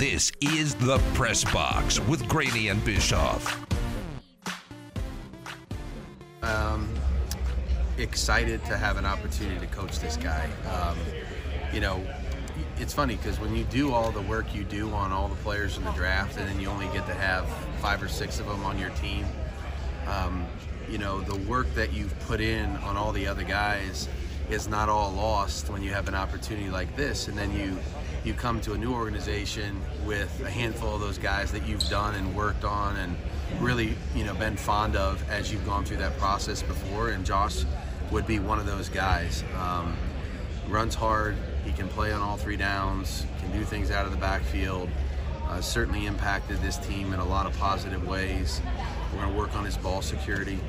This is the Press Box with Graney and Bischoff. Um, excited to have an opportunity to coach this guy. Um, you know, it's funny because when you do all the work you do on all the players in the draft, and then you only get to have five or six of them on your team, um, you know, the work that you've put in on all the other guys is not all lost when you have an opportunity like this, and then you you come to a new organization with a handful of those guys that you've done and worked on and really you know been fond of as you've gone through that process before. And josh would be one of those guys. Um, runs hard. He can play on all three downs can do things out of the backfield uh, certainly impacted this team in a lot of positive ways. We're going to work on his ball security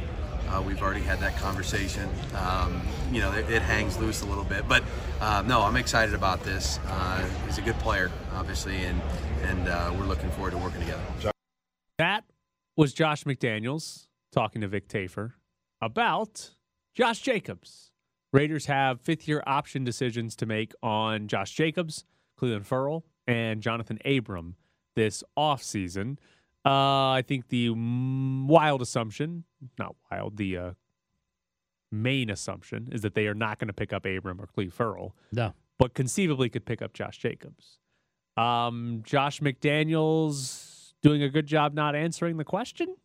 uh, we've already had that conversation. Um, you know, it, it, hangs loose a little bit, but uh, no, I'm excited about this. Uh, he's a good player, obviously, and and uh, we're looking forward to working together. That was Josh McDaniels talking to Vic Tafur about Josh Jacobs. Raiders have fifth year option decisions to make on Josh Jacobs, Clelin Ferrell, and Johnathan Abram this offseason. Uh, I think the wild assumption, not wild, the uh, main assumption is that they are not going to pick up Abram or Cleve Ferrell. No. But conceivably could pick up Josh Jacobs. Um, Josh McDaniels doing a good job not answering the question.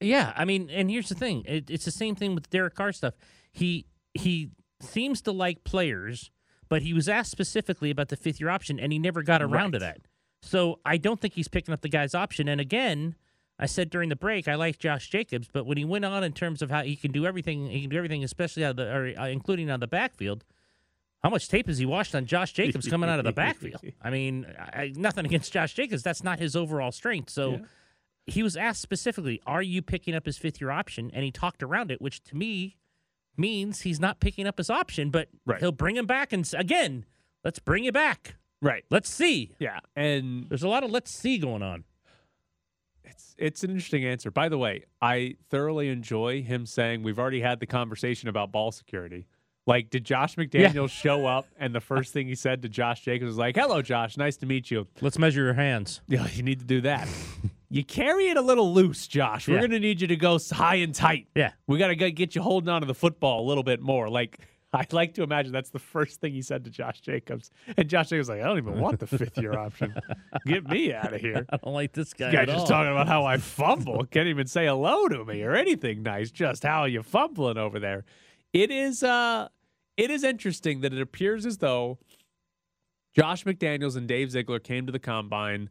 Yeah, I mean, and here's the thing: it, it's the same thing with Derek Carr stuff. He he seems to like players, but he was asked specifically about the fifth year option, and he never got around right. to that. So I don't think he's picking up the guy's option. And again, I said during the break I like Josh Jacobs, but when he went on in terms of how he can do everything, he can do everything, especially out of the, or, uh, including on the backfield. How much tape has he watched on Josh Jacobs coming out of the backfield? I mean, I, nothing against Josh Jacobs. That's not his overall strength. So yeah. he was asked specifically, "Are you picking up his fifth year option?" And he talked around it, which to me means he's not picking up his option, but right. he'll bring him back. And again, let's bring you back. Right. Let's see. Yeah. And there's a lot of let's see going on. It's it's an interesting answer. By the way, I thoroughly enjoy him saying we've already had the conversation about ball security. Like, did Josh McDaniels yeah. show up and the first thing he said to Josh Jacobs was like, Hello, Josh, nice to meet you. Let's measure your hands. Yeah, you need to do that. you carry it a little loose, Josh. We're yeah. going to need you to go high and tight. Yeah. We got to get you holding on to the football a little bit more. Like, I like to imagine that's the first thing he said to Josh Jacobs. And Josh Jacobs was like, I don't even want the fifth year option. Get me out of here. I don't like this guy. This guy's just all. talking about how I fumble. Can't even say hello to me or anything nice. Just how you fumbling over there? It is uh it is interesting that it appears as though Josh McDaniels and Dave Ziegler came to the combine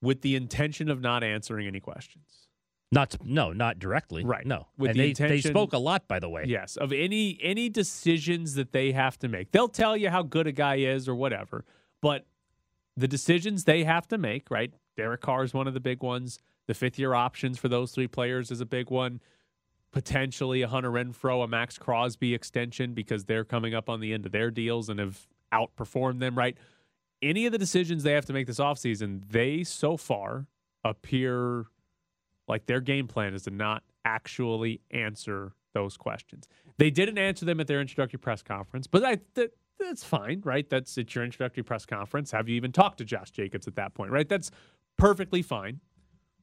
with the intention of not answering any questions. Not no, not directly. Right. No. With and the they, intention, they spoke a lot, by the way. Yes, of any any decisions that they have to make. They'll tell you how good a guy is or whatever, but the decisions they have to make, right? Derek Carr is one of the big ones. The fifth year options for those three players is a big one. Potentially a Hunter Renfrow, a Maxx Crosby extension because they're coming up on the end of their deals and have outperformed them, right? Any of the decisions they have to make this offseason, they so far appear like their game plan is to not actually answer those questions. They didn't answer them at their introductory press conference, but I, that, that's fine, right? That's it's your introductory press conference. Have you even talked to Josh Jacobs at that point, right? That's perfectly fine.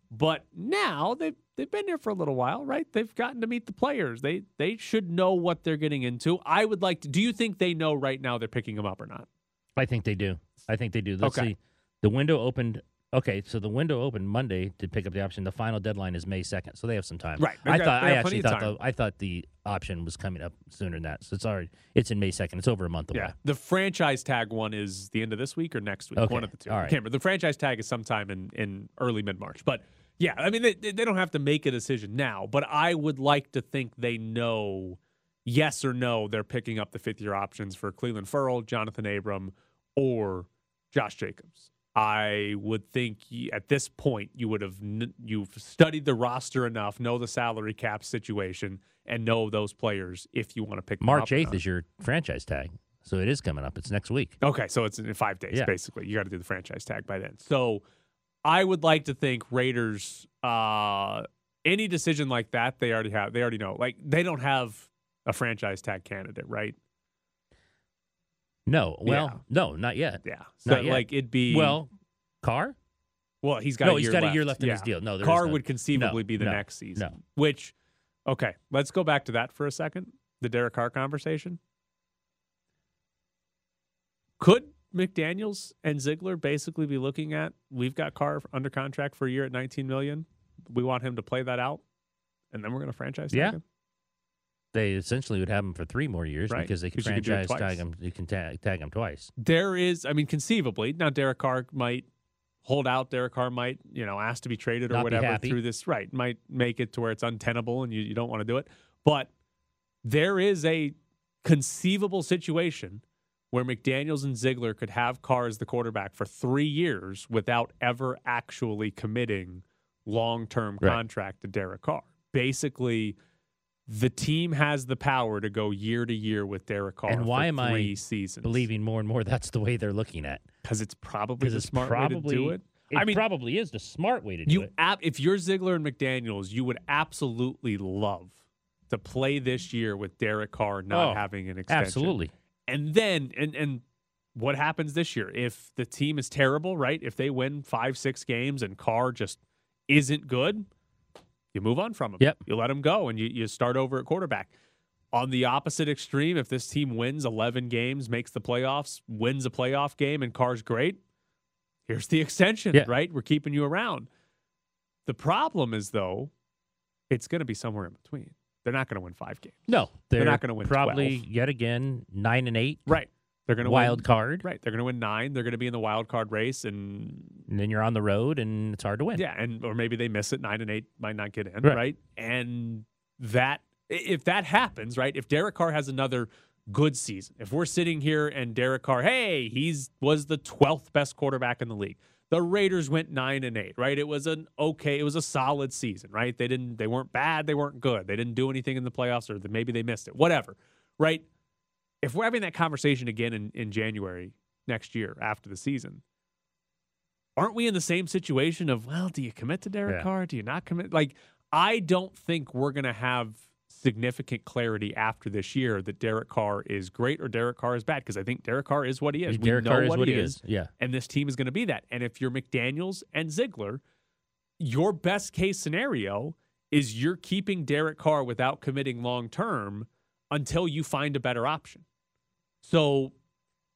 But now they've they've been here for a little while, right? They've gotten to meet the players. They they should know what they're getting into. I would like to. Do you think they know right now they're picking them up or not? I think they do. I think they do. Let's okay. see. The window opened Okay, so the window opened Monday to pick up the option. The final deadline is May second, so they have some time. Right. I thought I actually thought the, I thought the option was coming up sooner than that. So it's already it's in May second. It's over a month away. Yeah. The franchise tag one is the end of this week or next week. Okay. One of the two. All right. I can't remember. The franchise tag is sometime in in early mid March. But yeah, I mean they they don't have to make a decision now, but I would like to think they know yes or no they're picking up the fifth year options for Clelin Ferrell, Johnathan Abram, or Josh Jacobs. I would think at this point you would have you've studied the roster enough, know the salary cap situation, and know those players if you want to pick. March eighth is your franchise tag, so it is coming up. It's next week. Okay, so it's in five days yeah. basically. You got to do the franchise tag by then. So I would like to think Raiders. Uh, any decision like that, they already have. They already know. Like they don't have a franchise tag candidate, right? No, well, Yeah. no, not yet. Yeah. So Not yet. like it'd be Well, Carr? well, he's got No, a he's year got a left. year left in yeah. his deal. No, Carr none. would conceivably No, be the no, next season. no. Which okay, let's go back to that for a second. The Derek Carr conversation. Could McDaniels and Ziegler basically be looking at we've got Carr under contract for a year at 19 million. We want him to play that out, and then we're going to franchise Yeah. him. They essentially would have him for three more years Right, because they could could franchise twice. tag him. You can tag, tag him twice. There is, I mean, conceivably now Derek Carr might hold out. Derek Carr might, you know, ask to be traded or Not whatever through this. Right, might make it to where it's untenable and you, you don't want to do it. But there is a conceivable situation where McDaniels and Ziegler could have Carr as the quarterback for three years without ever actually committing long term Right. contract to Derek Carr. Basically, the team has the power to go year to year with Derek Carr And why for am I seasons. Believing more and more that's the way they're looking at. because it's probably the it's smart probably way to do it. It I mean, probably is the smart way to do you it. ab- if you're Ziegler and McDaniels, you would absolutely love to play this year with Derek Carr not Oh, having an extension. Absolutely. And then and and what happens this year if the team is terrible, right? If they win five, six games and Carr just isn't good, you move on from him. Yep. You let him go and you, you start over at quarterback. On the opposite extreme, if this team wins 11 games, makes the playoffs, wins a playoff game, and Carr's great, here's the extension, Yeah. right? We're keeping you around. The problem is, though, it's going to be somewhere in between. They're not going to win five games. No, They're they're, not gonna win Probably 12. yet again nine and eight. Right. They're going to Wild win, card, Right. They're going to win nine. They're going to be in the wild card race, and and then you're on the road, and it's hard to win. yeah, and or maybe they miss it. Nine and eight might not get in. Right. Right. And that if that happens, right? If Derek Carr has another good season, if we're sitting here and Derek Carr, hey, he's was the twelfth best quarterback in the league. The Raiders went nine and eight, right? It was an okay, it was a solid season, right? They didn't, they weren't bad, they weren't good, they didn't do anything in the playoffs, or maybe they missed it, whatever, right? If we're having that conversation again in, in January next year after the season, aren't we in the same situation of, well, do you commit to Derek Yeah. Carr? Do you not commit? Like, I don't think we're going to have significant clarity after this year that Derek Carr is great or Derek Carr is bad because I think Derek Carr is what he is. Derek we know Carr is what, what he he is, is. Yeah. and this team is going to be that. And if you're McDaniels and Ziegler, your best case scenario is you're keeping Derek Carr without committing long term until you find a better option. So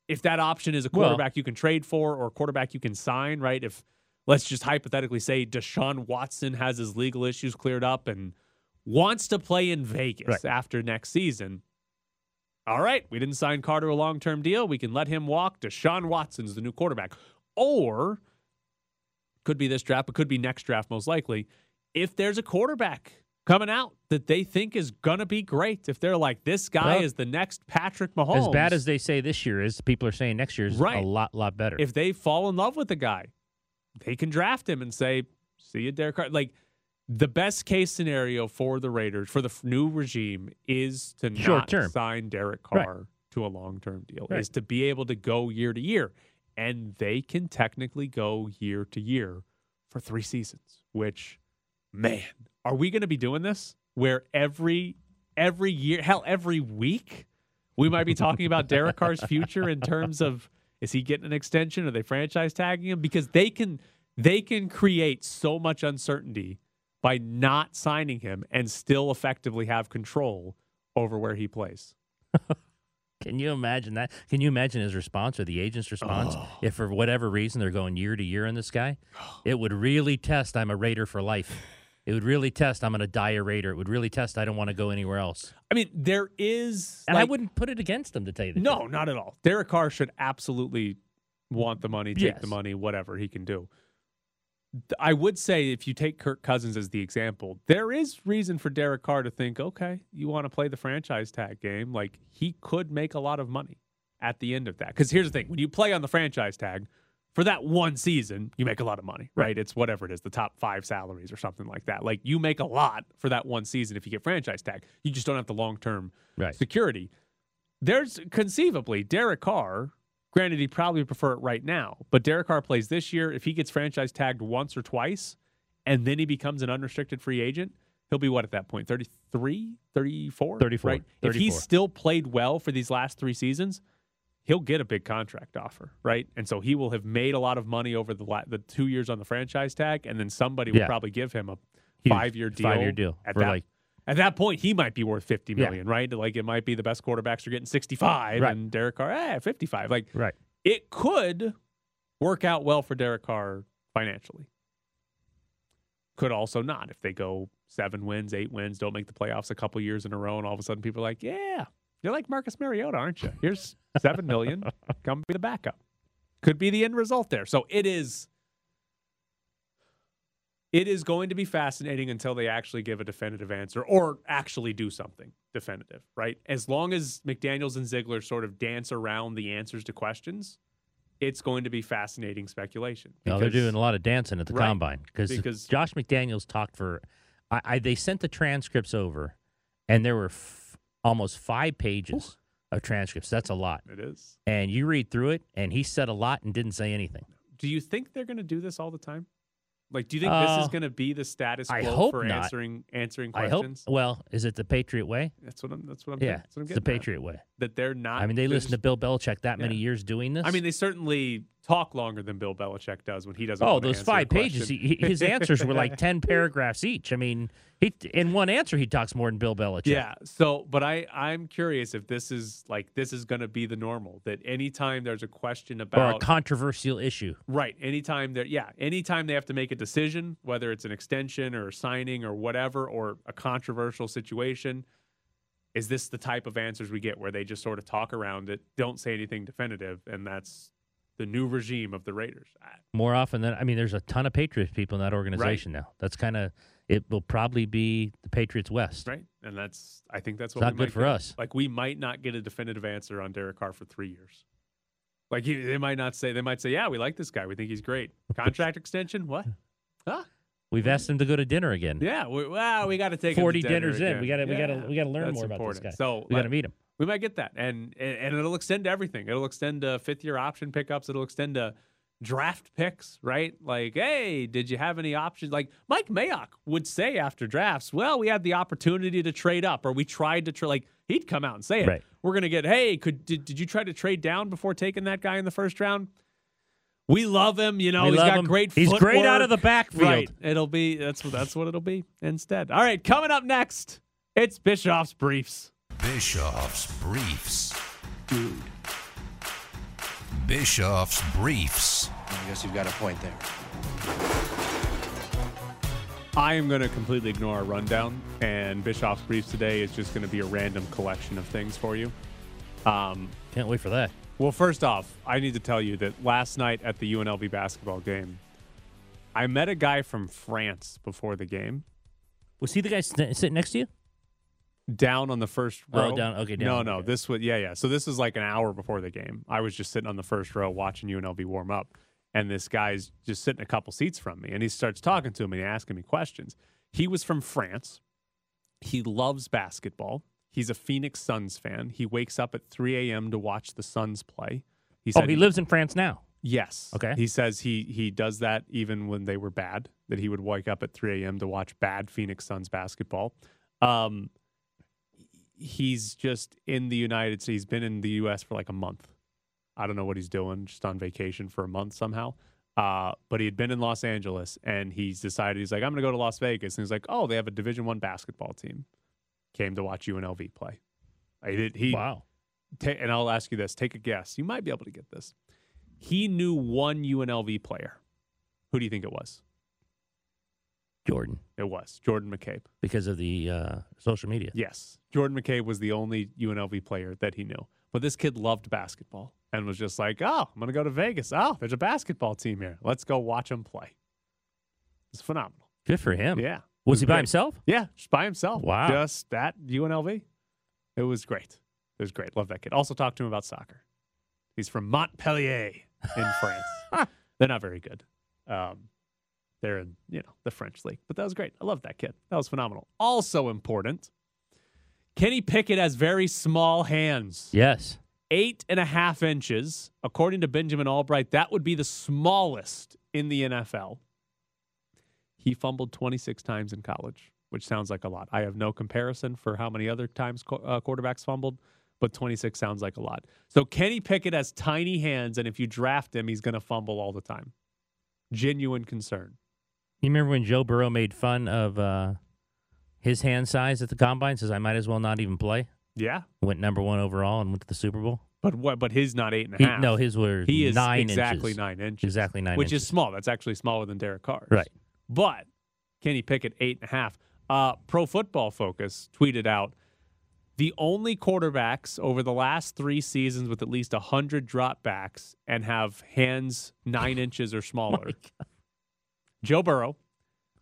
if that option is a Well- quarterback you can trade for or a quarterback you can sign, right? If let's just hypothetically say Deshaun Watson has his legal issues cleared up and wants to play in Vegas Right. after next season. All right, we didn't sign Carter a long term deal. We can let him walk. Deshaun Watson's the new quarterback. Or could be this draft, but could be next draft most likely. If there's a quarterback coming out that they think is gonna be great, if they're like, this guy Well, is the next Patrick Mahomes. As bad as they say this year is, people are saying next year is Right. a lot, lot better. if they fall in love with the guy, they can draft him and say, "See you, Derek Carr." Like the best case scenario for the Raiders for the f- new regime is to Short not term. sign Derek Right. Carr to a long term deal. Right. Is to be able to go year to year, and they can technically go year to year for three seasons. Which, man, are we going to be doing this? Where every every year, hell, every week, we might be talking about Derek Carr's future in terms of is he getting an extension? Are they franchise tagging him? Because they can they can create so much uncertainty by not signing him and still effectively have control over where he plays. Can you imagine that? Can you imagine his response or the agent's response Oh. if for whatever reason they're going year to year in this guy? It would really test I'm a Raider for life. It would really test I'm going to die a Raider. It would really test I don't want to go anywhere else. I mean, there is And I wouldn't put it against him to tell you the No, truth. not at all. Derek Carr should absolutely want the money, take the money, whatever he can do. I would say if you take Kirk Cousins as the example, there is reason for Derek Carr to think, okay, you want to play the franchise tag game. Like he could make a lot of money at the end of that. Because here's the thing when you play on the franchise tag, for that one season, you make a lot of money, right? It's whatever it is, the top five salaries or something like that. Like you make a lot for that one season if you get franchise tag. You just don't have the long term Right. security. There's conceivably Derek Carr. Granted, he'd probably prefer it right now, but Derek Carr plays this year. If he gets franchise tagged once or twice and then he becomes an unrestricted free agent, he'll be what at that point? 33, 34? 34, Right? If 34. he's still played well for these last three seasons, he'll get a big contract offer, right? And so he will have made a lot of money over the la- the two years on the franchise tag, and then somebody will probably give him a five year deal. Five-year deal At that, like- at that point, he might be worth fifty million, Yeah. right? Like it might be the best quarterbacks are getting sixty five, Right. and Derek Carr, eh, fifty five. Like Right. it could work out well for Derek Carr financially. Could also not if they go seven wins, eight wins, don't make the playoffs a couple years in a row, and all of a sudden people are like, "Yeah, you're like Marcus Mariota, aren't you? Here's seven million, come be the backup." Could be the end result there. So it is. It is going to be fascinating until they actually give a definitive answer or actually do something definitive, right? As long as McDaniels and Ziegler sort of dance around the answers to questions, it's going to be fascinating speculation. No, they're doing a lot of dancing at the Right. combine because Because- Josh McDaniels talked for. I, I they sent the transcripts over, and there were f- almost five pages of transcripts. That's a lot. It is. And you read through it, and he said a lot and didn't say anything. Do you think they're going to do this all the time? Like, do you think this Uh, is going to be the status quo for not. answering answering I hope. questions? Well, is it the Patriot way? That's what I'm. That's what I'm. Yeah, that's what I'm it's the getting at. Patriot way. That they're not. I mean, they listened to Bill Belichick that many years doing this. I mean, they certainly talk longer than Bill Belichick does when he doesn't. Oh, those five pages. He, his answers were like ten paragraphs each. I mean, he in one answer he talks more than Bill Belichick. Yeah. So, but I I'm curious if this is like this is going to be the normal that anytime there's a question about or a controversial issue. right, anytime there yeah, anytime they have to make a decision, whether it's an extension or a signing or whatever or a controversial situation, is this the type of answers we get where they just sort of talk around it, don't say anything definitive, and that's the new regime of the Raiders. More often than I mean, there's a ton of Patriots people in that organization now. That's kind of it. Will probably be the Patriots West. Right, and that's I think that's what not we good might for get. us. Like we might not get a definitive answer on Derek Carr for three years. Like you, they might not say they might say, yeah, we like this guy, we think he's great. Contract extension, what? Huh? We've asked him to go to dinner again. Yeah, we, well, we got to take Forty dinner dinners in. We got to we got to we got to learn that's more about important. this guy. So we got to meet him. We might get that, and, and it'll extend to everything. It'll extend to fifth year option pickups. It'll extend to draft picks, right? Like, hey, did you have any options? Like Mike Mayock would say after drafts, well, we had the opportunity to trade up, or we tried to trade. Like he'd come out and say it. Right. We're gonna get. Hey, could did, did you try to trade down before taking that guy in the first round? We love him. You know, We he's got him. great. He's great out of the backfield. Right. It'll be that's what that's what it'll be instead. All right, coming up next, it's Bischoff's briefs. Bischoff's Briefs. Dude. Bischoff's Briefs. I guess you've got a point there. I am going to completely ignore our rundown, and Bischoff's briefs today is just going to be a random collection of things for you. Um, Can't wait for that. well, first off, I need to tell you that last night at the UNLV basketball game, I met a guy from France before the game. Was he the guy sitting next to you? Down on the first Oh, row. down- okay, down, No, no. okay. This was yeah, yeah. So this is like an hour before the game. I was just sitting on the first row watching UNLV warm up, and this guy's just sitting a couple seats from me, and he starts talking to me and asking me questions. He was from France. He loves basketball. He's a Phoenix Suns fan. He wakes up at 3 a.m. to watch the Suns play. He Oh, said he lives in France now. Yes. Okay. He says he he does that even when they were bad. That he would wake up at 3 a.m. to watch bad Phoenix Suns basketball. Um, he's just in the United States. He's been in the U.S. for like a month. I don't know what he's doing. Just on vacation for a month somehow. Uh, but he had been in Los Angeles and he's decided he's like I'm going to go to Las Vegas and he's like oh they have a Division One basketball team. Came to watch UNLV play. I did. He Wow. ta- and I'll ask you this. Take a guess. You might be able to get this. He knew one UNLV player. Who do you think it was? Jordan It was Jordan McCabe. because of the uh, social media. Yes. Jordan McCabe was the only UNLV player that he knew. But this kid loved basketball and was just like, oh, I'm going to go to Vegas. Oh, there's a basketball team here. Let's go watch them play. It's phenomenal. Good for him. Yeah. Was he by himself? Yeah, just by himself. Wow. Just at UNLV. It was great. It was great. Love that kid. Also talked to him about soccer. He's from Montpellier in France. They're not very good. Um, they're in, you know, the French league. But that was great. I love that kid. That was phenomenal. Also important, Kenny Pickett has very small hands. Yes. Eight and a half inches. According to Benjamin Albright, that would be the smallest in the NFL. He fumbled 26 times in college, which sounds like a lot. I have no comparison for how many other times qu- uh, quarterbacks fumbled, but 26 sounds like a lot. So Kenny Pickett has tiny hands, and if you draft him, he's going to fumble all the time. Genuine concern. You remember when Joe Burrow made fun of uh, his hand size at the combine? Says I might as well not even play. Yeah, Went number one overall and went to the Super Bowl. but what? But his not eight and a He, half. no, his were he is nine exactly inches. nine inches. Exactly nine which inches. is small. That's actually smaller than Derek Carr. Right. But Kenny Pickett, eight and a half. Uh, Pro Football Focus tweeted out the only quarterbacks over the last three seasons with at least 100 dropbacks and have hands nine inches or smaller Joe Burrow,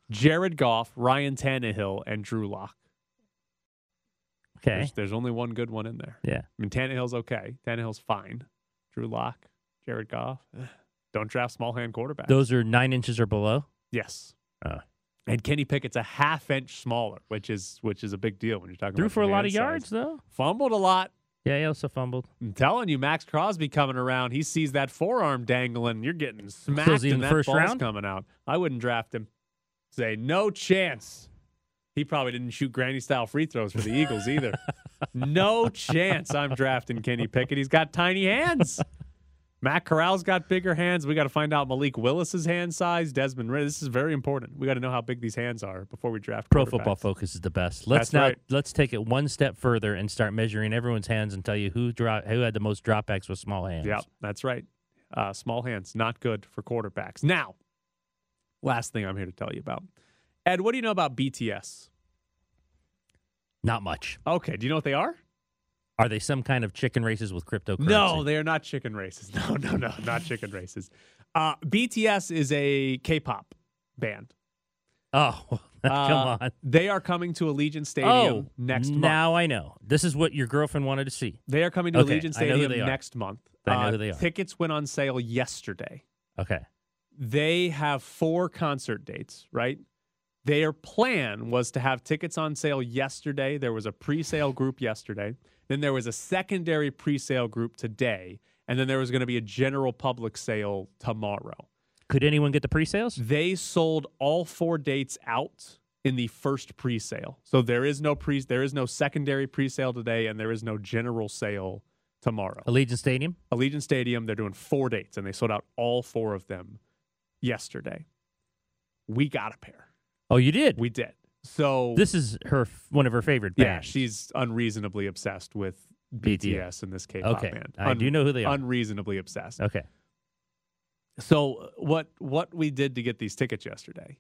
Jared Goff, Ryan Tannehill, and Drew Lock. Okay. There's, there's only one good one in there. Yeah. I mean, Tannehill's okay. Tannehill's fine. Drew Lock, Jared Goff. eh, Don't draft small hand quarterbacks. Those are nine inches or below. Yes. Oh. And Kenny Pickett's a half inch smaller, which is which is a big deal when you're talking Threw about for a lot of size. yards though. Fumbled a lot. Yeah, he also fumbled. I'm telling you, Maxx Crosby coming around. He sees that forearm dangling. You're getting smacked, in and the that first ball's round? coming out. I wouldn't draft him. Say no chance. He probably didn't shoot granny style free throws for the Eagles either. no chance. I'm drafting Kenny Pickett. He's got tiny hands. Matt Corral's got bigger hands. We got to find out Malik Willis's hand size. Desmond Ridder. This is very important. We got to know how big these hands are before we draft. Pro. Football Focus is the best. Let's That's now right. let's take it one step further and start measuring everyone's hands and tell you who drop who had the most dropbacks with small hands. Yep, that's right. Uh, small hands, not good for quarterbacks. Now, last thing I'm here to tell you about. Ed, what do you know about BTS? Not much. Okay, do you know what they are? Are they some kind of chicken races with cryptocurrency? No, they are not chicken races. No, no, no, not chicken races. Uh, BTS is a K-pop band. Oh, come Uh, on. They are coming to Allegiant Stadium Oh, next month. now I know. This is what your girlfriend wanted to see. They are coming to Okay, Allegiant I know who Stadium next month. I know Uh, who they are. Tickets went on sale yesterday. Okay. they have four concert dates, right? Their plan was to have tickets on sale yesterday. There was a pre sale group yesterday. Then there was a secondary pre sale group today. And then there was going to be a general public sale tomorrow. Could anyone get the pre-sales? They sold all four dates out in the first pre sale. So there is no pre there is no secondary pre sale today and there is no general sale tomorrow. Allegiant Stadium. Allegiant Stadium, they're doing four dates and they sold out all four of them yesterday. We got a pair. Oh, you did. We did. So this is her one of her favorite yeah, she's unreasonably obsessed with BTS. BTS and this K-pop Okay, band. I do you know who they are. Unreasonably obsessed. okay. So what what we did to get these tickets yesterday?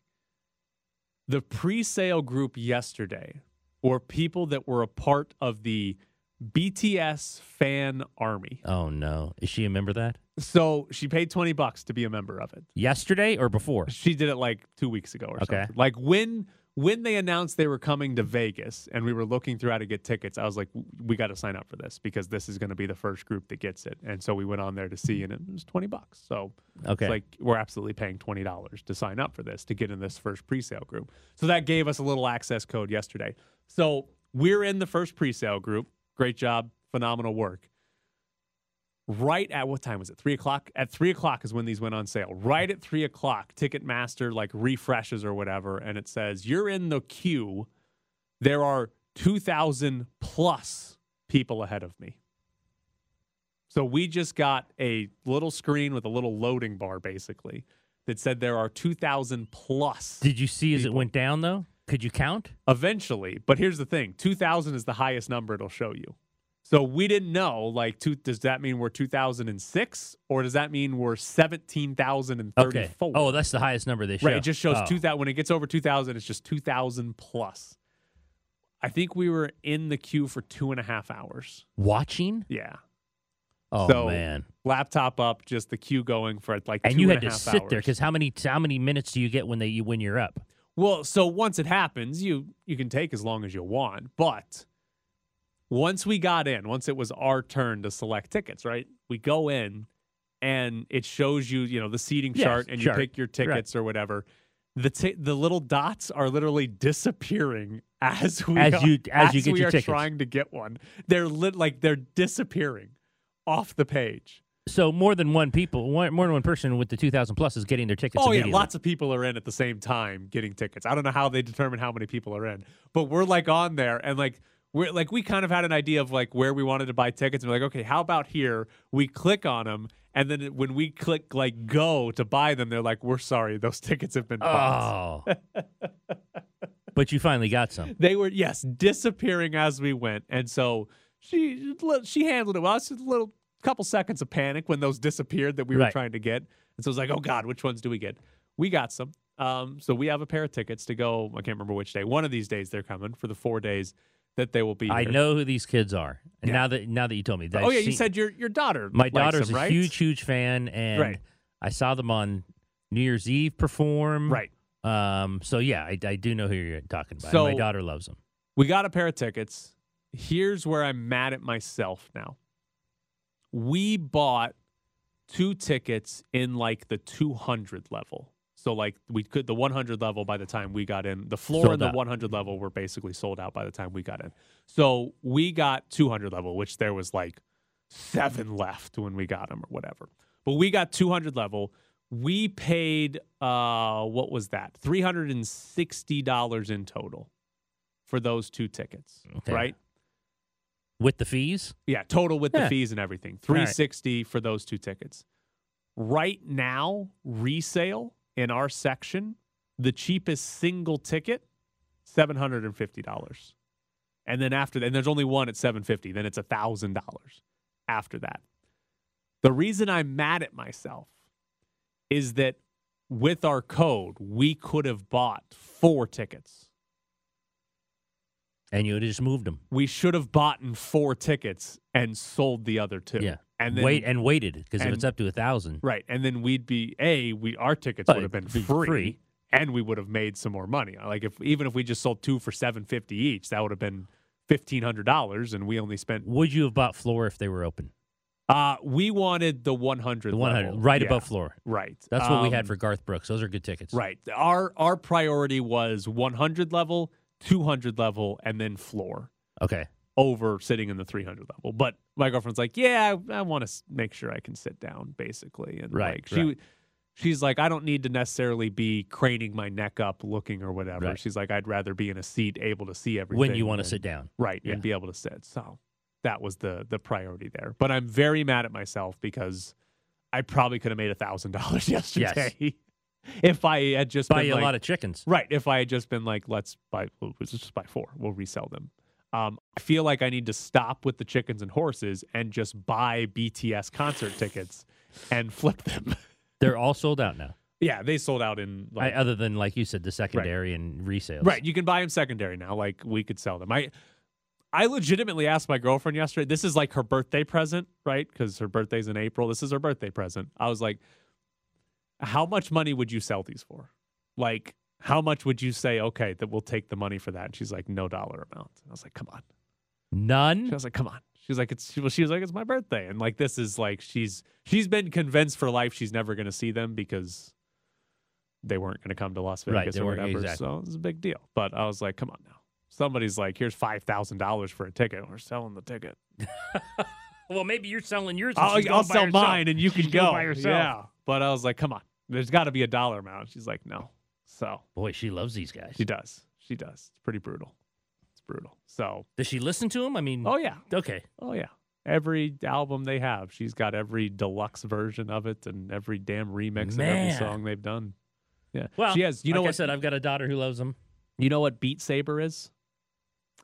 The pre-sale group yesterday were people that were a part of the BTS fan army. Oh no, is she a member of that? So she paid 20 bucks to be a member of it. Yesterday or before? She did it like 2 weeks ago or Okay. something. Like when when they announced they were coming to Vegas and we were looking through how to get tickets, I was like, we got to sign up for this because this is going to be the first group that gets it. And so we went on there to see, and it was 20 bucks. So Okay. it's like we're absolutely paying $20 to sign up for this to get in this first pre sale group. So that gave us a little access code yesterday. So we're in the first pre sale group. Great job. Phenomenal work right at what time was it? Three o'clock. At three o'clock is when these went on sale. Right at three o'clock, Ticketmaster like refreshes or whatever, and it says you're in the queue. There are two thousand plus people ahead of me. So we just got a little screen with a little loading bar, basically, that said there are two thousand plus. Did you see as it went down though? Could you count? Eventually, but here's the thing: two thousand is the highest number it'll show you. So we didn't know. Like, two, does that mean we're 2006, or does that mean we're 17,034? Okay. Oh, that's the highest number they show. right. It just shows Oh. 2000. When it gets over 2,000, it's just 2,000 plus. I think we were in the queue for two and a half hours. Watching? Yeah. Oh So, man. Laptop up, just the queue going for like And two you and you had a to sit there because how many how many minutes do you get when they you when you're up? Well, so once it happens, you you can take as long as you want, but once we got in, once it was our turn to select tickets, right? We go in and it shows you, you know, the seating Yes, chart and chart. you pick your tickets or whatever. The ti- the little dots are literally disappearing as we As are, you- as you get we your are tickets. trying to get one. They're lit like they're disappearing off the page. So more than one people, one, more than one person with the 2000 plus is getting their tickets. Oh yeah, lots of people are in at the same time getting tickets. I don't know how they determine how many people are in, but we're like on there and like we're like we kind of had an idea of like where we wanted to buy tickets. And we're like, okay, how about here? We click on them, and then when we click like go to buy them, they're like, we're sorry, those tickets have been bought. Oh. but you finally got some. They were yes disappearing as we went, and so she she handled it well. It's just a little couple seconds of panic when those disappeared that we were trying to get, and so it was like, oh god, which ones do we get? We got some. Um, so we have a pair of tickets to go. I can't remember which day. One of these days they're coming for the four days that they will be. I know who these kids are. And Yeah. now that now that you told me that Oh yeah, you said your your daughter. my daughter's them, a right? huge, huge fan, and Right. I saw them on New Year's Eve perform. Right. Um. So yeah, I, I do know who you're talking about. So- my daughter loves them. We got a pair of tickets. Here's where I'm mad at myself now. We bought two tickets in like the 200 level. So like we could the 100 level by the time we got in. The floor Sold and the out. 100 level were basically sold out by the time we got in. So we got 200 level, which there was like seven left when we got them or whatever. But we got 200 level. We paid uh what was that? $360 in total for those two tickets, Okay. right? With the fees, Yeah, total with the fees and everything. right. 360 for those two tickets. Right now, resale in our section, the cheapest single ticket, $750. And then after that, and there's only one at 750, then it's a $1,000 after that. The reason I'm mad at myself is that with our code, we could have bought four tickets and you would have just moved them. we should have bought in four tickets and sold the other two. Yeah. And then Wait and waited because if it's up to a thousand, right, and then we'd be a we our tickets would have been be free, free. and we would have made some more money. Like if even if we just sold two for seven fifty each, that would have been fifteen hundred dollars, and we only spent. would you have bought floor if they were open? Uh we wanted the one hundred, The one hundred, right above floor. Right, That's what we Um, had for Garth Brooks. Those are good tickets. Right, our our priority was one hundred level, two hundred level, and then floor. Okay. over sitting in the 300 level. But my girlfriend's like, yeah, I, I want to make sure I can sit down, basically. And Right, like she, right. she's like, I don't need to necessarily be craning my neck up, looking or whatever. Right. She's like, I'd rather be in a seat, able to see everything When you want to sit down. right, Yeah. and be able to sit. So that was the the priority there. But I'm very mad at myself because I probably could have made a thousand dollars yesterday if I had just Buy been you like, a lot of chickens. Right. If I had just been like, let's buy, let's just buy four. We'll resell them. Um, I feel like I need to stop with the chickens and horses and just buy BTS concert tickets and flip them. They're all sold out now. yeah, they sold out in I, other than like you said, the secondary and resales. right. You can buy them secondary now. Like we could sell them. I I legitimately asked my girlfriend yesterday. This is like her birthday present, right? Because her birthday's in April. This is her birthday present. I was like, how much money would you sell these for? Like, how much would you say, okay, that we'll take the money for that? And she's like, no dollar amount. I was like, come on. None? She was like, "Come on." She's like, "It's." She, well, she was like, "It's my birthday," and like this is like she's she's been convinced for life she's never going to see them because they weren't going to come to Las Right, Vegas they or whatever. exactly. So it was a big deal. But I was like, "Come on now." Somebody's like, "Here's five thousand dollars for a ticket. We're selling the ticket. Well, maybe you're selling yours. I'll, I'll sell herself. mine, and you can going go." by herself. Yeah. But I was like, "Come on, there's got to be a dollar amount." She's like, "No." So Boy, she loves these guys. she does. She does. It's pretty brutal. It's brutal. So, Does she listen to them? I mean, oh yeah, okay. Oh yeah. Every album they have, she's got every deluxe version of it and every damn remix of every song they've done. Yeah. Well, she has. You know like I said, I've got a daughter who loves them. you know what Beat Saber is?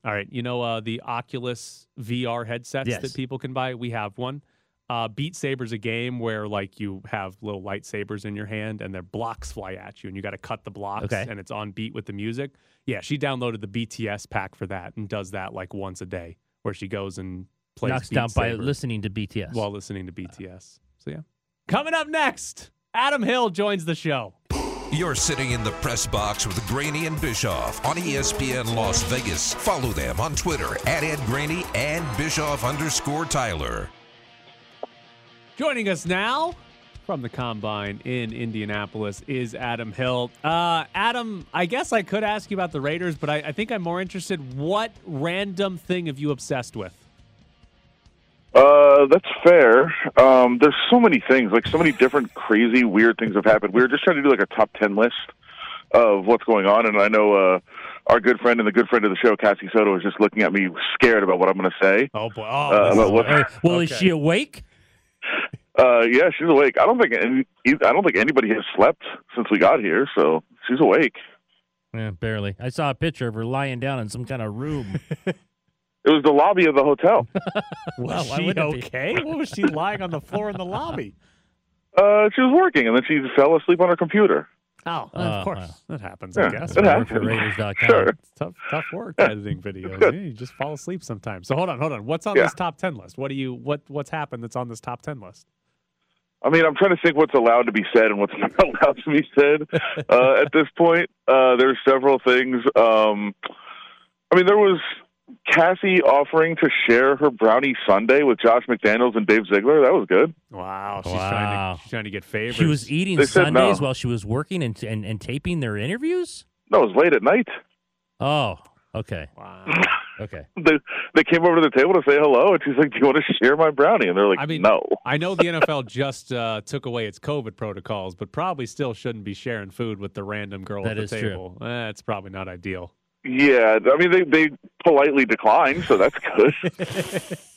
All right. You know uh, the Oculus VR headsets Yes. that people can buy. We have one. Uh, Beat Saber's a game where like you have little lightsabers in your hand and their blocks fly at you and you got to cut the blocks Okay. and it's on beat with the music. Yeah, she downloaded the BTS pack for that and does that like once a day where she goes and plays Knocks Beat down by listening to BTS. while listening to BTS. So yeah. Coming up next, Adam Hill joins the show. You're sitting in the press box with Graney and Bischoff on ESPN Las Vegas. Follow them on Twitter at Ed Graney and Bischoff underscore Tyler. Joining us now from the combine in Indianapolis is Adam Hill. Uh, Adam, I guess I could ask you about the Raiders, but I, I think I'm more interested. What random thing have you obsessed with? Uh, that's fair. Um, there's so many things, like so many different crazy, weird things have happened. We were just trying to do like a top ten list of what's going on, and I know uh, our good friend and the good friend of the show, Cassie Soto, is just looking at me scared about what I'm going to say. Oh boy. Oh, Uh, about what- Hey, well, is she awake? Uh, yeah, she's awake. I don't think any, I don't think anybody has slept since we got here, so she's awake. Yeah, barely. I saw a picture of her lying down in some kind of room. It was the lobby of the hotel. was why she wouldn't it be? okay? What was she lying on the floor in the lobby? Uh, she was working, and then she fell asleep on her computer. Oh, Oh, of course wow. that happens. Yeah, I guess. it Right? happens. Work for Raiders.com. Sure. It's tough, tough work editing videos. Yeah, you just fall asleep sometimes. So hold on, hold on. What's on Yeah. this top ten list? What do you what what's happened that's on this top ten list? I mean, I'm trying to think what's allowed to be said and what's not allowed to be said uh, at this point. Uh, there's several things. Um, I mean, there was Cassie offering to share her brownie Sunday with Josh McDaniels and Dave Ziegler. That was good. Wow, she's Wow. trying to she's trying to get favors. She was eating They Sundays no. while she was working and, and, and taping their interviews? No, it was late at night. Oh, okay. Wow. Okay. They, they came over to the table to say hello, and she's like, "Do you want to share my brownie?" And they're like, I mean, "No." I know the NFL just uh, took away its COVID protocols, but probably still shouldn't be sharing food with the random girl That at the is true. table. Eh, it's probably not ideal. Yeah, I mean, they they politely declined, so that's good.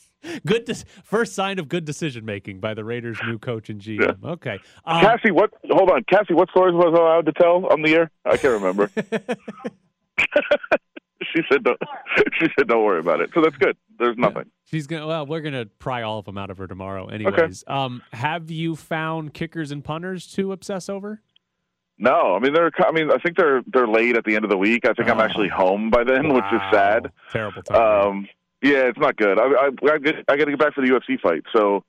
Good, de- first sign of good decision making by the Raiders' new coach and GM. Okay, um, Cassie, what? Hold on, Cassie. What stories was I allowed to tell on the air? I can't remember. she said, don't, "She said, don't worry about it." So that's good. There's nothing. She's gonna. Well, we're gonna pry all of them out of her tomorrow, anyways. Um, have you found kickers and punters to obsess over? No, I mean they're. I mean, I think they're they're late at the end of the week. I think I'm Oh. actually home by then, which is sad. Terrible time. Um, yeah, it's not good. I I, I, get, I got to get back for the UFC fight, so.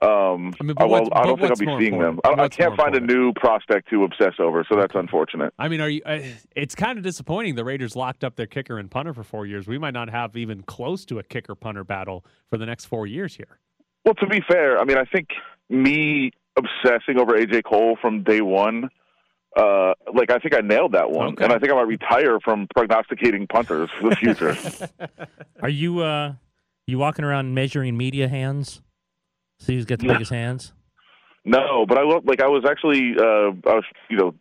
Um, I mean, I, will, I don't think I'll be seeing them. I, I can't find a new prospect to obsess over, so that's unfortunate. I mean, are you? Uh, it's kind of disappointing. The Raiders locked up their kicker and punter for four years. We might not have even close to a kicker punter battle for the next four years here. Well, to be fair, I mean, I think me obsessing over AJ Cole from day one, uh, like I think I nailed that one, Okay. and I think I might retire from prognosticating punters for the future. Are you uh you walking around measuring media hands? See who's got the No. biggest hands? no, but I look like I was actually, uh, I was, you know,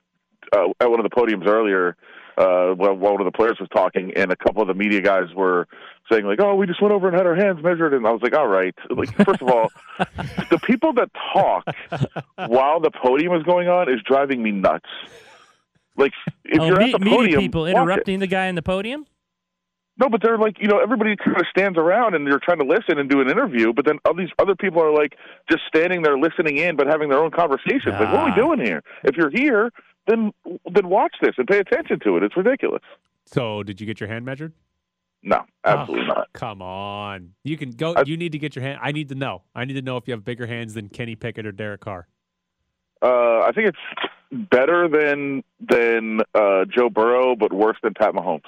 uh, at one of the podiums earlier. Uh, one of the players was talking, and a couple of the media guys were saying like, "Oh, we just went over and had our hands measured," and I was like, "All right." Like, first of all, the people that talk while the podium is going on is driving me nuts. Like, if oh, you're me- at the media podium, people watch it. interrupting the guy in the podium? No, but they're like, you know, everybody kind of stands around and they're trying to listen and do an interview, but then all these other people are like just standing there listening in, but having their own conversations. Like, what are we Ah. doing here? If you're here, then then watch this and pay attention to it. It's ridiculous. So, did you get your hand measured? No, absolutely Oh, not. Come on, you can go. I- you need to get your hand. I need to know. I need to know if you have bigger hands than Kenny Pickett or Derek Carr. Uh, I think it's better than than uh, Joe Burrow, but worse than Pat Mahomes.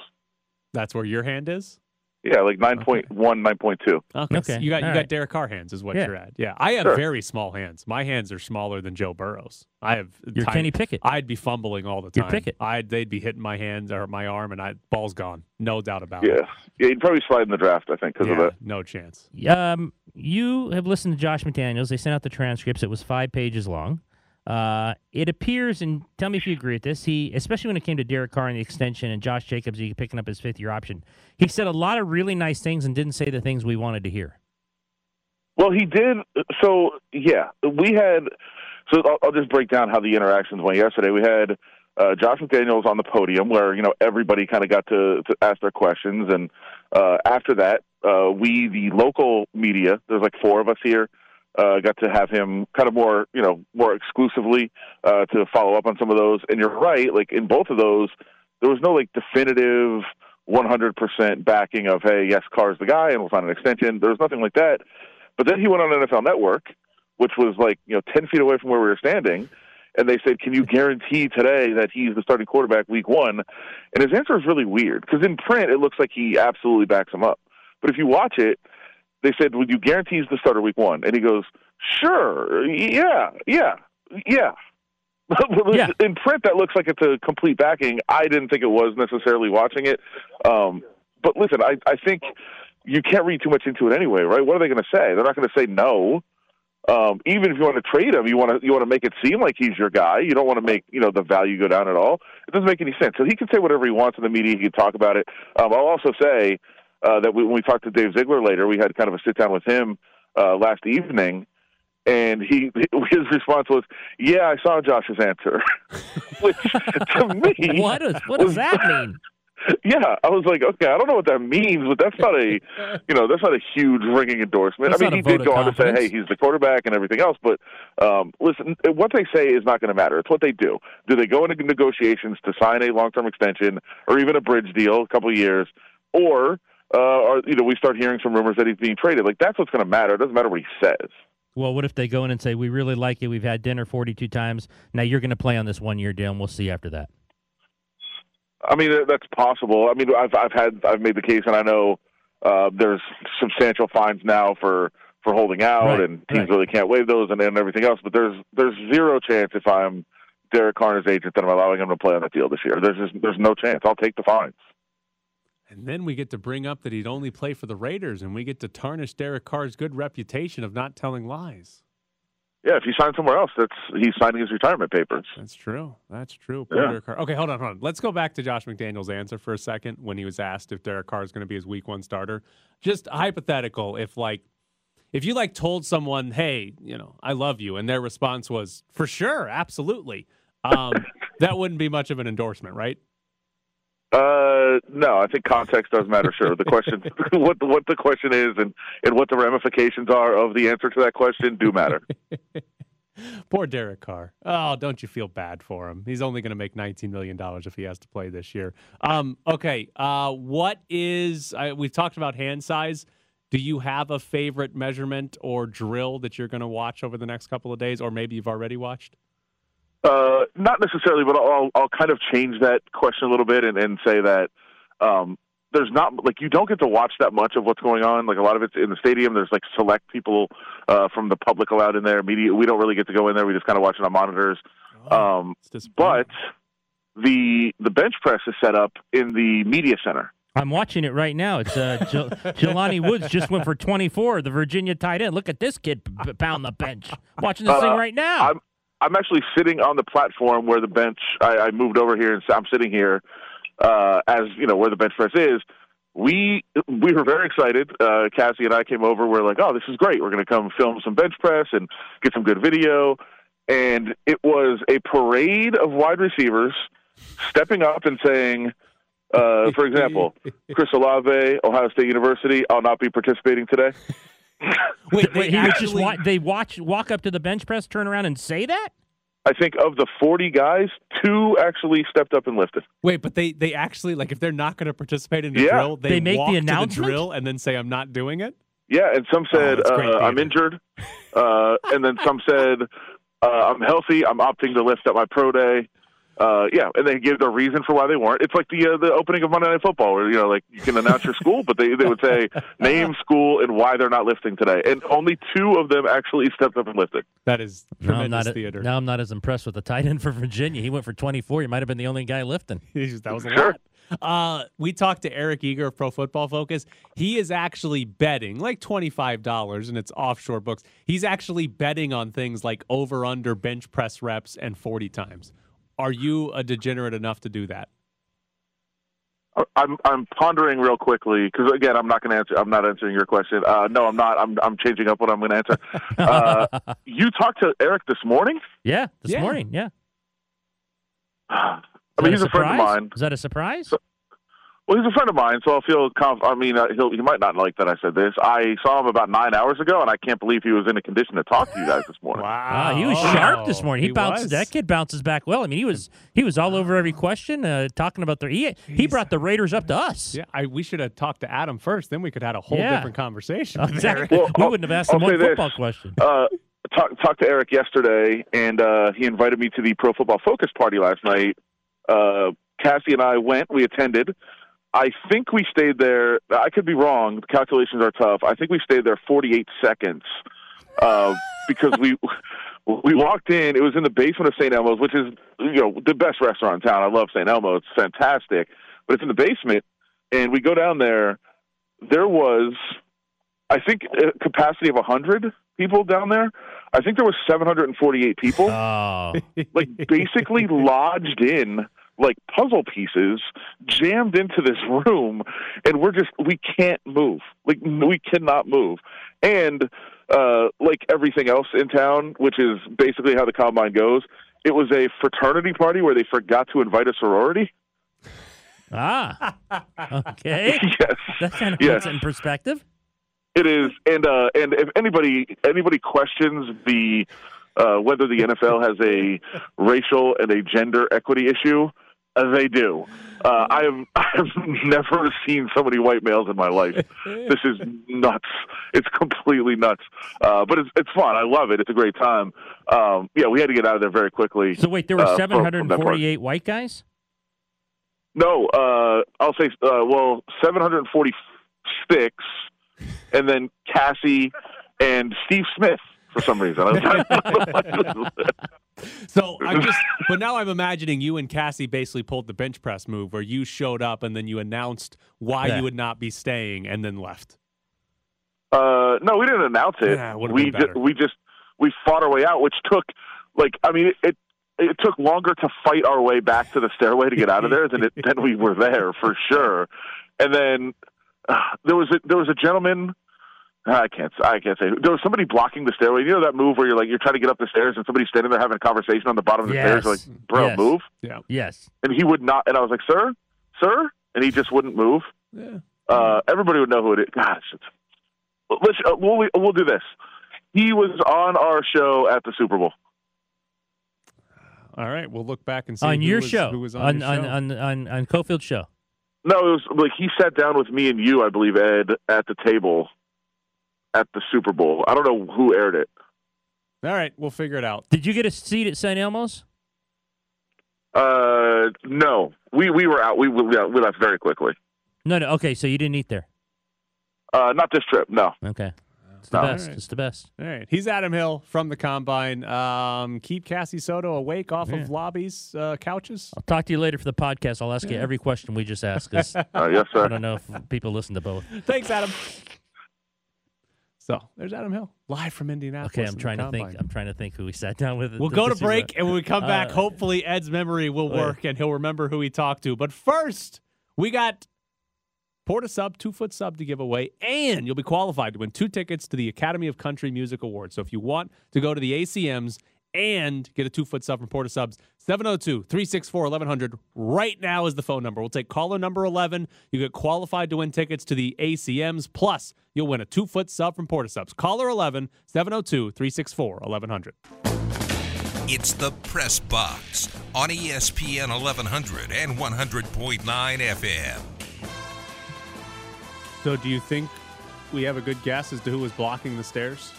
That's where your hand is. Yeah, like 9.1, 9.2. Okay, Okay, you got you all got. Derek Carr hands is what Yeah. you're at. Yeah, I have Sure. very small hands. My hands are smaller than Joe Burrow's. I have. You're tiny- Kenny Pickett. I'd be fumbling all the time. You're time. Pickett. I'd they'd be hitting my hands or my arm, and I ball's gone. No doubt about Yeah, it. yeah, he'd probably slide in the draft, I think, because Yeah, of that. no chance. Um, you have listened to Josh McDaniels. They sent out the transcripts. It was five pages long. Uh, it appears, and tell me if you agree with this. He, especially when it came to Derek Carr and the extension, and Josh Jacobs picking up his fifth year option, he said a lot of really nice things and didn't say the things we wanted to hear. Well, he did. So yeah, we had. So I'll, I'll just break down how the interactions went yesterday. We had uh, Josh McDaniels on the podium, where you know everybody kind of got to, to ask their questions, and uh, after that, uh, we the local media. There's like four of us here. Uh, got to have him kind of more, you know, more exclusively uh, to follow up on some of those. And you're right, like in both of those, there was no like definitive 100% backing of, hey, yes, Carr's the guy, and we'll sign an extension. There was nothing like that. But then he went on NFL Network, which was like you know ten feet away from where we were standing, and they said, "Can you guarantee today that he's the starting quarterback week one?" And his answer is really weird because in print it looks like he absolutely backs him up, but if you watch it, they said, "Would you guarantee he's the starter week one?" And he goes, "Sure, yeah, yeah, yeah." Yeah. In print, that looks like it's a complete backing. I didn't think it was necessarily watching it. Um, but listen, I, I think you can't read too much into it anyway, right? What are they going to say? They're not going to say no. Um, even if you want to trade him, you want to you want to make it seem like he's your guy. You don't want to make you know the value go down at all. It doesn't make any sense. So he can say whatever he wants in the media. He can talk about it. Um, I'll also say uh, that we, when we talked to Dave Ziegler later, we had kind of a sit down with him uh, last evening, and he his response was, "Yeah, I saw Josh's answer," which to me, What does what does that mean? yeah, I was like, okay, I don't know what that means, but that's not a, you know, that's not a huge ringing endorsement. That's I mean, he did go on to say, hey, he's the quarterback and everything else, but um, listen, what they say is not going to matter. It's what they do. Do they go into negotiations to sign a long-term extension or even a bridge deal, a couple of years, or, uh, or you know, we start hearing some rumors that he's being traded? Like that's what's going to matter. It doesn't matter what he says. Well, what if they go in and say, "We really like you. We've had dinner 42 times. Now you're going to play on this one year deal, and we'll see after that." I mean, that's possible. I mean, I've I've had I've made the case, and I know uh, there's substantial fines now for for holding out, Right, and teams right. really can't waive those, and, and everything else. But there's there's zero chance if I'm Derek Carr's agent that I'm allowing him to play on that deal this year. There's just there's no chance. I'll take the fines. And then we get to bring up that he'd only play for the Raiders, and we get to tarnish Derek Carr's good reputation of not telling lies. Yeah, if he signs somewhere else, that's he's signing his retirement papers. That's true. That's true. Poor Yeah. Derek Carr. Okay, hold on, hold on. Let's go back to Josh McDaniels' answer for a second when he was asked if Derek Carr is going to be his week one starter. Just hypothetical, if like, if you like told someone, "Hey, you know, I love you," and their response was, "For sure, absolutely," um, that wouldn't be much of an endorsement, right? Uh, no, I think context does matter. Sure, the question, what the, what the question is, and and what the ramifications are of the answer to that question do matter. Poor Derek Carr. Oh, don't you feel bad for him? He's only going to make $19 million if he has to play this year. Um, okay. Uh, what is, uh, we've talked about hand size. Do you have a favorite measurement or drill that you're going to watch over the next couple of days, or maybe you've already watched? Uh, not necessarily, but I'll I'll kind of change that question a little bit and, and say that um, there's not like you don't get to watch that much of what's going on. Like a lot of it's in the stadium. There's like select people uh, from the public allowed in there. Media, we don't really get to go in there. We just kind of watch it on monitors. Um, but the the bench press is set up in the media center. I'm watching it right now. It's uh, Jel- Jelani Woods just went for 24. The Virginia tight end. Look at this kid p- p- pound the bench. Watching this thing Uh, right now. I'm I'm actually sitting on the platform where the bench. I, I moved over here and so I'm sitting here uh, as you know where the bench press is. We we were very excited. Uh, Cassie and I came over. We're like, oh, this is great. We're going to come film some bench press and get some good video. And it was a parade of wide receivers stepping up and saying, uh, for example, Chris Olave, Ohio State University, I'll not be participating today. Wait, Wait, he was just actually- wa- they watch walk up to the bench press, turn around, and say that. I think of the 40 guys, two actually stepped up and lifted. Wait, but they they actually like if they're not going to participate in the Yeah. drill, they, They make the walk to announcement? drill and then say I'm not doing it. Yeah, and some said that's great uh, I'm injured, uh, and then some said uh, I'm healthy. I'm opting to lift at my pro day. Uh, yeah, and they give the reason for why they weren't. It's like the uh, the opening of Monday Night Football, where you know, like you can announce your school, but they they would say name, school, and why they're not lifting today. And only two of them actually stepped up and lifted. That is No, I'm tremendous not. theater. Now I'm not as impressed with the tight end for Virginia. He went for 24. He might have been the only guy lifting. that was a Sure. lot. Uh, we talked to Eric Eager of Pro Football Focus. He is actually betting like twenty five dollars, and it's offshore books. He's actually betting on things like over under bench press reps and forty times. Are you a degenerate enough to do that? I'm I'm pondering real quickly because again I'm not going to answer. I'm not answering your question. Uh, no, I'm not. I'm I'm changing up what I'm going to answer. Uh, you talked to Eric this morning. Yeah, this Yeah. morning. Yeah. I mean, he's a friend of mine. Is that a surprise? Well, he's a friend of mine, so I'll feel conf- I mean, uh, he'll, he might not like that I said this. I saw him about nine hours ago, and I can't believe he was in a condition to talk to you guys this morning. Wow, Ah, he was sharp this Oh, morning. He, bounced. was. That kid bounces back well. I mean, he was he was all over every question, uh, talking about the. He, he brought the Raiders up to us. Yeah, I, we should have talked to Adam first. Then we could have had a whole Yeah. different conversation. Exactly. Well, we I'll- wouldn't have asked him I'll one say this. football question. Uh, talk, talked to Eric yesterday, and uh, he invited me to the Pro Football Focus party last night. Uh, Cassie and I went. We attended. I think we stayed there. I could be wrong. The calculations are tough. I think we stayed there 48 seconds uh, because we we walked in. It was in the basement of St. Elmo's, which is you know the best restaurant in town. I love St. Elmo. It's fantastic, but it's in the basement. And we go down there. There was, I think, a capacity of 100 people down there. I think there was 748 people, Oh, like basically lodged in like puzzle pieces jammed into this room and we're just we can't move like we cannot move and uh like everything else in town which is basically how the combine goes it was a fraternity party where they forgot to invite a sorority ah, okay. yes That kind of Yes. puts it in perspective. It is, and uh, and if anybody anybody questions the uh, whether the NFL has a racial and a gender equity issue, uh, they do. Uh, I have I have never seen so many white males in my life. This is nuts. It's completely nuts. Uh, but it's it's fun. I love it. It's a great time. Um, yeah, we had to get out of there very quickly. So wait, there were uh, from- from 748 white guys. No, uh, I'll say uh, well, seven hundred forty-six, and then Cassie and Steve Smith for some reason. So I just, but now I'm imagining you and Cassie basically pulled the bench press move where you showed up and then you announced why Yeah. you would not be staying and then left. uh, no, we didn't announce it. Yeah, it we been ju- we just we fought our way out, which took like I mean it. it it took longer to fight our way back to the stairway to get out of there than it, than we were there for sure. And then uh, there was a, there was a gentleman. I can't. I can't say. There was somebody blocking the stairway. You know that move where you're like you're trying to get up the stairs and somebody's standing there having a conversation on the bottom of the stairs. Yes. Like, bro, Yes. move. Yeah. Yes. And he would not. And I was like, sir, sir, and he just wouldn't move. Yeah. Uh, everybody would know who it is. Gosh, it's, let's uh, we'll we'll do this. He was on our show at the Super Bowl. All right. We'll look back and see On who your was, show. Who was on, on, your on, show. on, on, on Cofield's show. No, it was like he sat down with me and you, I believe, Ed, at the table at the Super Bowl. I don't know who aired it. All right. We'll figure it out. Did you get a seat at St. Elmo's? Uh, no, we we were out. We we, we left very quickly. No, no. Okay, so you didn't eat there. Uh, not this trip. No. Okay. It's the No. best. Alright. It's the best. All right. He's Adam Hill from the Combine. Um, keep Cassie Soto awake off Yeah. of lobbies, uh, couches. I'll talk to you later for the podcast. I'll ask you every question we just asked. 'cause Uh, yes, sir. I don't know if people listen to both. Thanks, Adam. So there's Adam Hill live from Indianapolis. Okay, I'm trying to think. I'm trying to think who we sat down with. We'll go to break, and when we come back, Uh, hopefully Ed's memory will oh, yeah. work and he'll remember who he talked to. But first, we got Port of Sub, two foot sub to give away, and you'll be qualified to win two tickets to the Academy of Country Music Awards. So if you want to go to the ACMs and get a two foot sub from Port of Subs, 702 364 1100 right now is the phone number. We'll take caller number 11. You get qualified to win tickets to the ACMs, plus you'll win a two foot sub from Port of Subs. Caller 11 702 364 1100. It's the Press Box on ESPN 1100 and 100.9 FM. So, do you think we have a good guess as to who was blocking the stairs?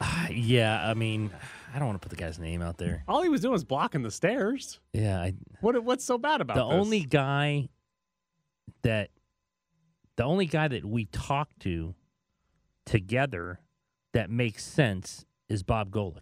Yeah, I mean, I don't want to put the guy's name out there. All he was doing was blocking the stairs. Yeah, I, What? What's so bad about the this? only guy that the only guy that we talked to together that makes sense is Bob Golic.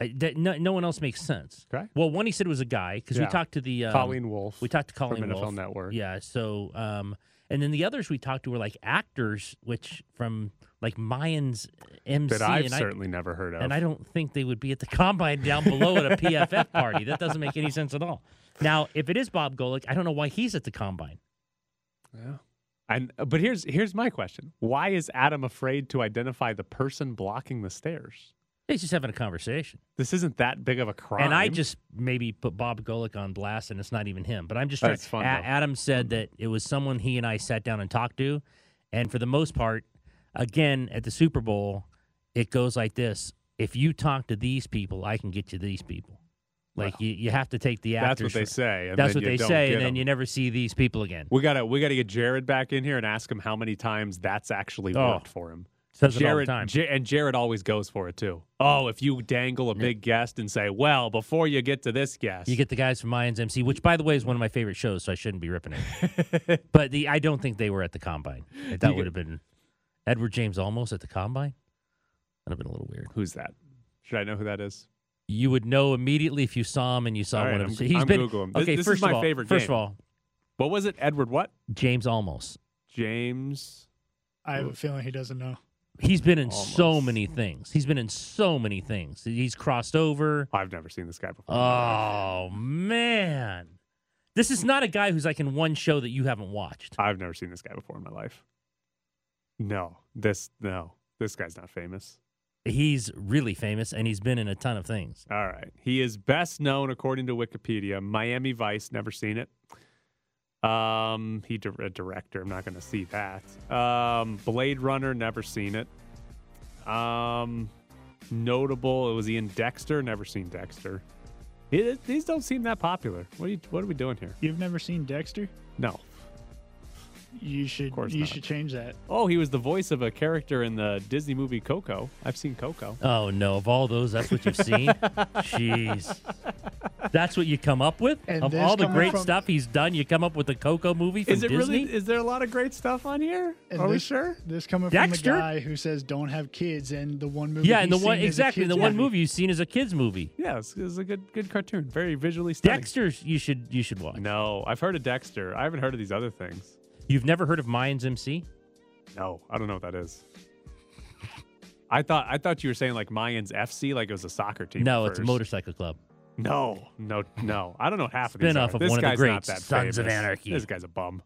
I, that, no, no one else makes sense. Okay. Well, one he said was a guy because Yeah. we talked to the um, Colleen Wolfe. We talked to from Colleen NFL Wolfe. Network. Yeah. So, um, and then the others we talked to were like actors, which from like Mayans uh, MC, that I've and I certainly never heard of. and I don't think they would be at the combine down below at a PFF party. That doesn't make any sense at all. Now, if it is Bob Golic, I don't know why he's at the combine. Yeah. And uh, but here's here's my question: Why is Adam afraid to identify the person blocking the stairs? He's just having a conversation. This isn't that big of a crime. And I just maybe put Bob Golic on blast, and it's not even him. But I'm just trying. That's fun, A- Adam said that it was someone he and I sat down and talked to, and for the most part, again at the Super Bowl, it goes like this: If you talk to these people, I can get you these people. Like you, you have to take the that's actors. what they say. And That's what they say, and then 'em. you never see these people again. we gotta we gotta get Jared back in here and ask him how many times that's actually Oh, worked for him. Says it all the Jared time. Ja- and Jared always goes for it too. Oh, if you dangle a big guest and say, "Well, before you get to this guest, You get the guys from Mayans MC, which by the way is one of my favorite shows, so I shouldn't be ripping it. but the I don't think they were at the combine. That would have been Edward James Olmos at the combine. That'd have been a little weird. who's that? Should I know who that is? You would know immediately if you saw him and you saw All right, one of I'm- them. He's I'm been Googling. This- okay. this is first my of all, favorite First game. of all, What was it? Edward what? James Olmos. James. I have a feeling he doesn't know. He's been in so many things. He's been in so many things. He's crossed over. I've never seen this guy before. Oh man, this is not a guy who's like in one show that you haven't watched. I've never seen this guy before in my life. No, this no, this guy's not famous. He's really famous, and he's been in a ton of things. All right, he is best known according to Wikipedia. Miami Vice, never seen it. Um, he di- a director. I'm not going to see that. Um, Blade Runner, never seen it. Um, notable. It was Ian Dexter. Never seen Dexter. It, these don't seem that popular. What are you, What are we doing here? You've never seen Dexter? No. You should. course You not. should change that. Oh, he was the voice of a character in the Disney movie Coco. I've seen Coco. Oh no, of all those, that's what you've seen. Jeez, that's what you come up with. And of all the great from- stuff he's done, you come up with the Coco movie from Is it Disney. really? Is there a lot of great stuff on here? And Are we sure? This coming Dexter? from the guy who says don't have kids, and the one movie. yeah, and the one seen is a exactly the kid's one movie you've seen is a kids movie. Yeah, it's, it's a good good cartoon. Very visually stunning. Dexter, you should you should watch. No, I've heard of Dexter. I haven't heard of these other things. You've never heard of Mayans MC? No, I don't know what that is. I thought I thought you were saying like Mayans FC, like it was a soccer team. No, it's a motorcycle club. No, no, no. I don't know half of these. Spin-off are. of this one of the guy's great Sons of. Anarchy. This guy's a bum.